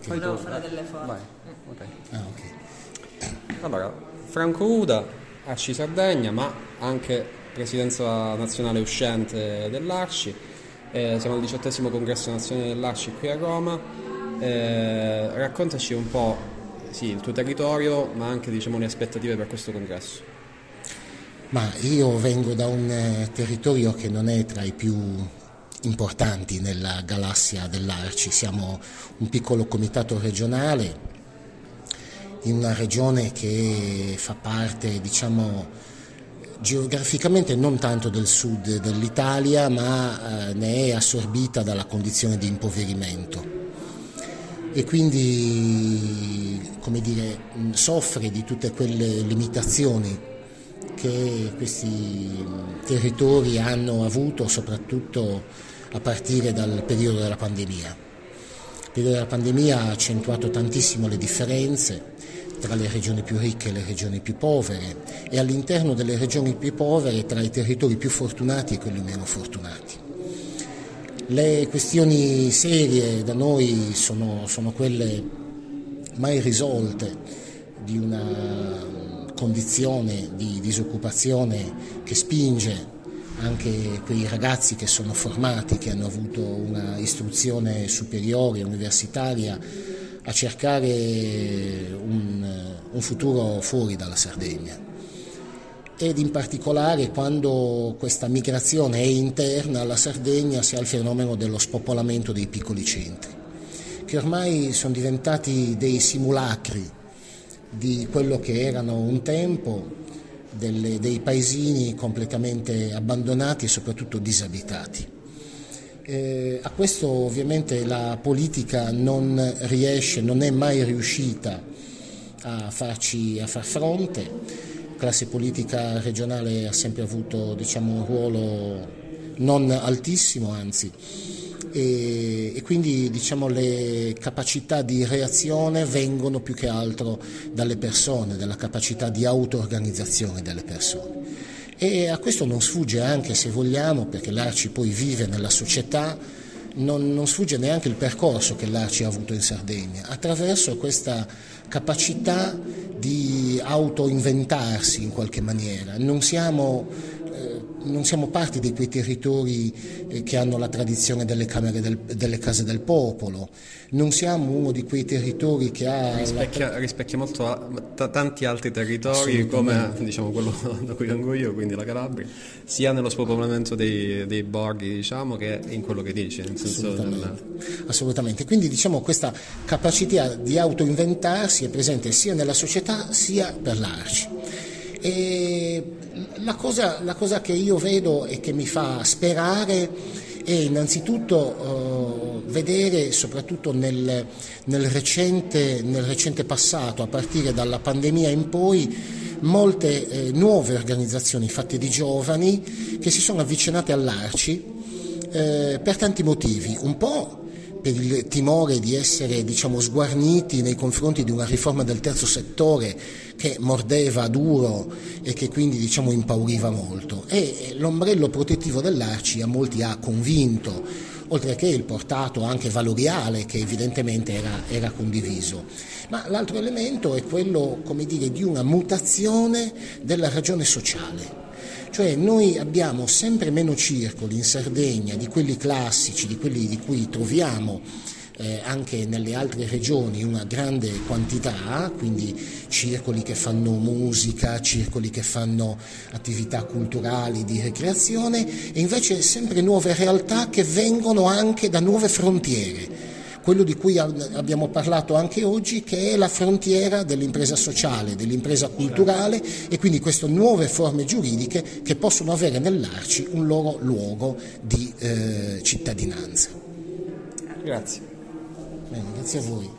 perché... Volevo fare delle foto. Vai. Ok. Ah, ok. Allora, Franco Uda, Arci Sardegna, ma anche presidenza nazionale uscente dell'Arci. Eh, siamo al diciottesimo congresso nazionale dell'Arci qui a Roma. Eh, raccontaci un po' sì, il tuo territorio, ma anche diciamo, le aspettative per questo congresso. Ma io vengo da un eh, territorio che non è tra i più importanti nella galassia dell'Arci, siamo un piccolo comitato regionale in una regione che fa parte, diciamo, geograficamente non tanto del sud dell'Italia, ma eh, ne è assorbita dalla condizione di impoverimento. E quindi come dire, soffre di tutte quelle limitazioni che questi territori hanno avuto soprattutto a partire dal periodo della pandemia. Il periodo della pandemia ha accentuato tantissimo le differenze tra le regioni più ricche e le regioni più povere e all'interno delle regioni più povere tra i territori più fortunati e quelli meno fortunati. Le questioni serie da noi sono, sono quelle mai risolte di una condizione di disoccupazione che spinge anche quei ragazzi che sono formati, che hanno avuto una istruzione superiore, universitaria, a cercare un, un futuro fuori dalla Sardegna. Ed in particolare quando questa migrazione è interna alla Sardegna si ha il fenomeno dello spopolamento dei piccoli centri, che ormai sono diventati dei simulacri di quello che erano un tempo delle, dei paesini completamente abbandonati e soprattutto disabitati. Eh, a questo ovviamente la politica non riesce, non è mai riuscita a, farci, a far fronte classe politica regionale ha sempre avuto diciamo, un ruolo non altissimo, anzi, e, e quindi diciamo, le capacità di reazione vengono più che altro dalle persone, dalla capacità di auto-organizzazione delle persone. E a questo non sfugge anche, se vogliamo, perché l'Arci poi vive nella società, non, non, sfugge neanche il percorso che l'Arci ha avuto in Sardegna, attraverso questa capacità di auto-inventarsi in qualche maniera. Non siamo, non siamo parte di quei territori eh, che hanno la tradizione delle, del, delle, case del popolo, non siamo uno di quei territori che ha... Rispecchia, la... rispecchia molto a, tanti altri territori come diciamo, quello da cui vengo io, quindi la Calabria, sia nello spopolamento dei, dei borghi diciamo, che in quello che dici. Assolutamente. Assolutamente. Quindi diciamo questa capacità di auto-inventarsi è presente sia nella società sia per l'Arci. E la cosa, la cosa che io vedo e che mi fa sperare è innanzitutto uh, vedere, soprattutto nel, nel, recente, nel, recente, passato, a partire dalla pandemia in poi, molte eh, nuove organizzazioni fatte di giovani che si sono avvicinate all'Arci eh, per tanti motivi, un po' per il timore di essere diciamo, sguarniti nei confronti di una riforma del terzo settore che mordeva duro e che quindi diciamo, impauriva molto. E l'ombrello protettivo dell'Arci a molti ha convinto, oltre che il portato anche valoriale che evidentemente era, era condiviso. Ma l'altro elemento è quello dire, di una mutazione della ragione sociale. Cioè noi abbiamo sempre meno circoli in Sardegna di quelli classici, di quelli di cui troviamo eh, anche nelle altre regioni una grande quantità, quindi circoli che fanno musica, circoli che fanno attività culturali, di ricreazione e invece sempre nuove realtà che vengono anche da nuove frontiere quello di cui abbiamo parlato anche oggi, che è la frontiera dell'impresa sociale, dell'impresa culturale e quindi queste nuove forme giuridiche che possono avere nell'Arci un loro luogo di eh, cittadinanza. Grazie. Bene, grazie a voi.